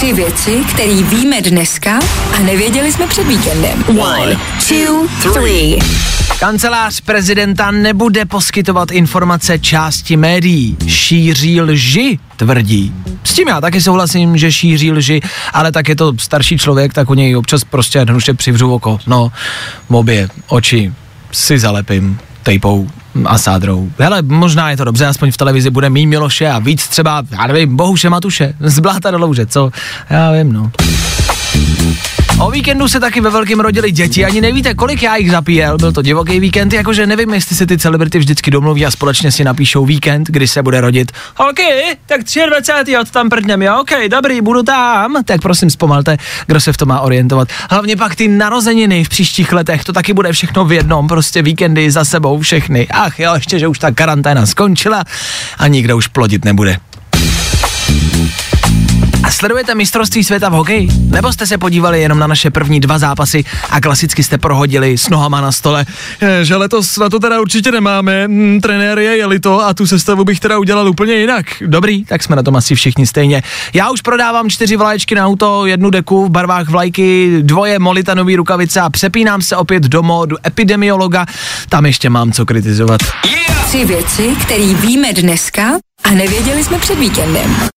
Tři věci, které víme dneska a nevěděli jsme před víkendem. One, two, three. Kancelář prezidenta nebude poskytovat informace části médií. Šíří lži, tvrdí. S tím já taky souhlasím, že šíří lži, ale tak je to starší člověk, tak u něj občas prostě jednoduše přivřu oko. No, obě oči si zalepím tejpou a sádrou. Hele, možná je to dobře, aspoň v televizi bude mý Miloše a víc třeba, já nevím, Bohuše Matuše, z Bláta do Louže, co? Já vím, no. O víkendu se taky ve velkém rodili děti, ani nevíte, kolik já jich zapíjel, byl to divoký víkend, jakože nevím, jestli si ty celebrity vždycky domluví a společně si napíšou víkend, kdy se bude rodit. OK, tak 23. od tam prdnem, jo, OK, dobrý, budu tam. Tak prosím zpomalte, kdo se v tom má orientovat. Hlavně pak ty narozeniny v příštích letech, to taky bude všechno v jednom, prostě víkendy za sebou všechny. Ach jo, ještě, že už ta karanténa skončila a nikdo už plodit nebude. Sledujete mistrovství světa v hokeji? Nebo jste se podívali jenom na naše první dva zápasy a klasicky jste prohodili s nohama na stole? Je, že letos na to teda určitě nemáme, hm, trenér je jeli to a tu sestavu bych teda udělal úplně jinak. Dobrý, tak jsme na tom asi všichni stejně. Já už prodávám čtyři vlaječky na auto, jednu deku v barvách vlajky, dvoje molitanový rukavice a přepínám se opět do módu epidemiologa. Tam ještě mám co kritizovat. Tři věci, které víme dneska a nevěděli jsme před víkendem.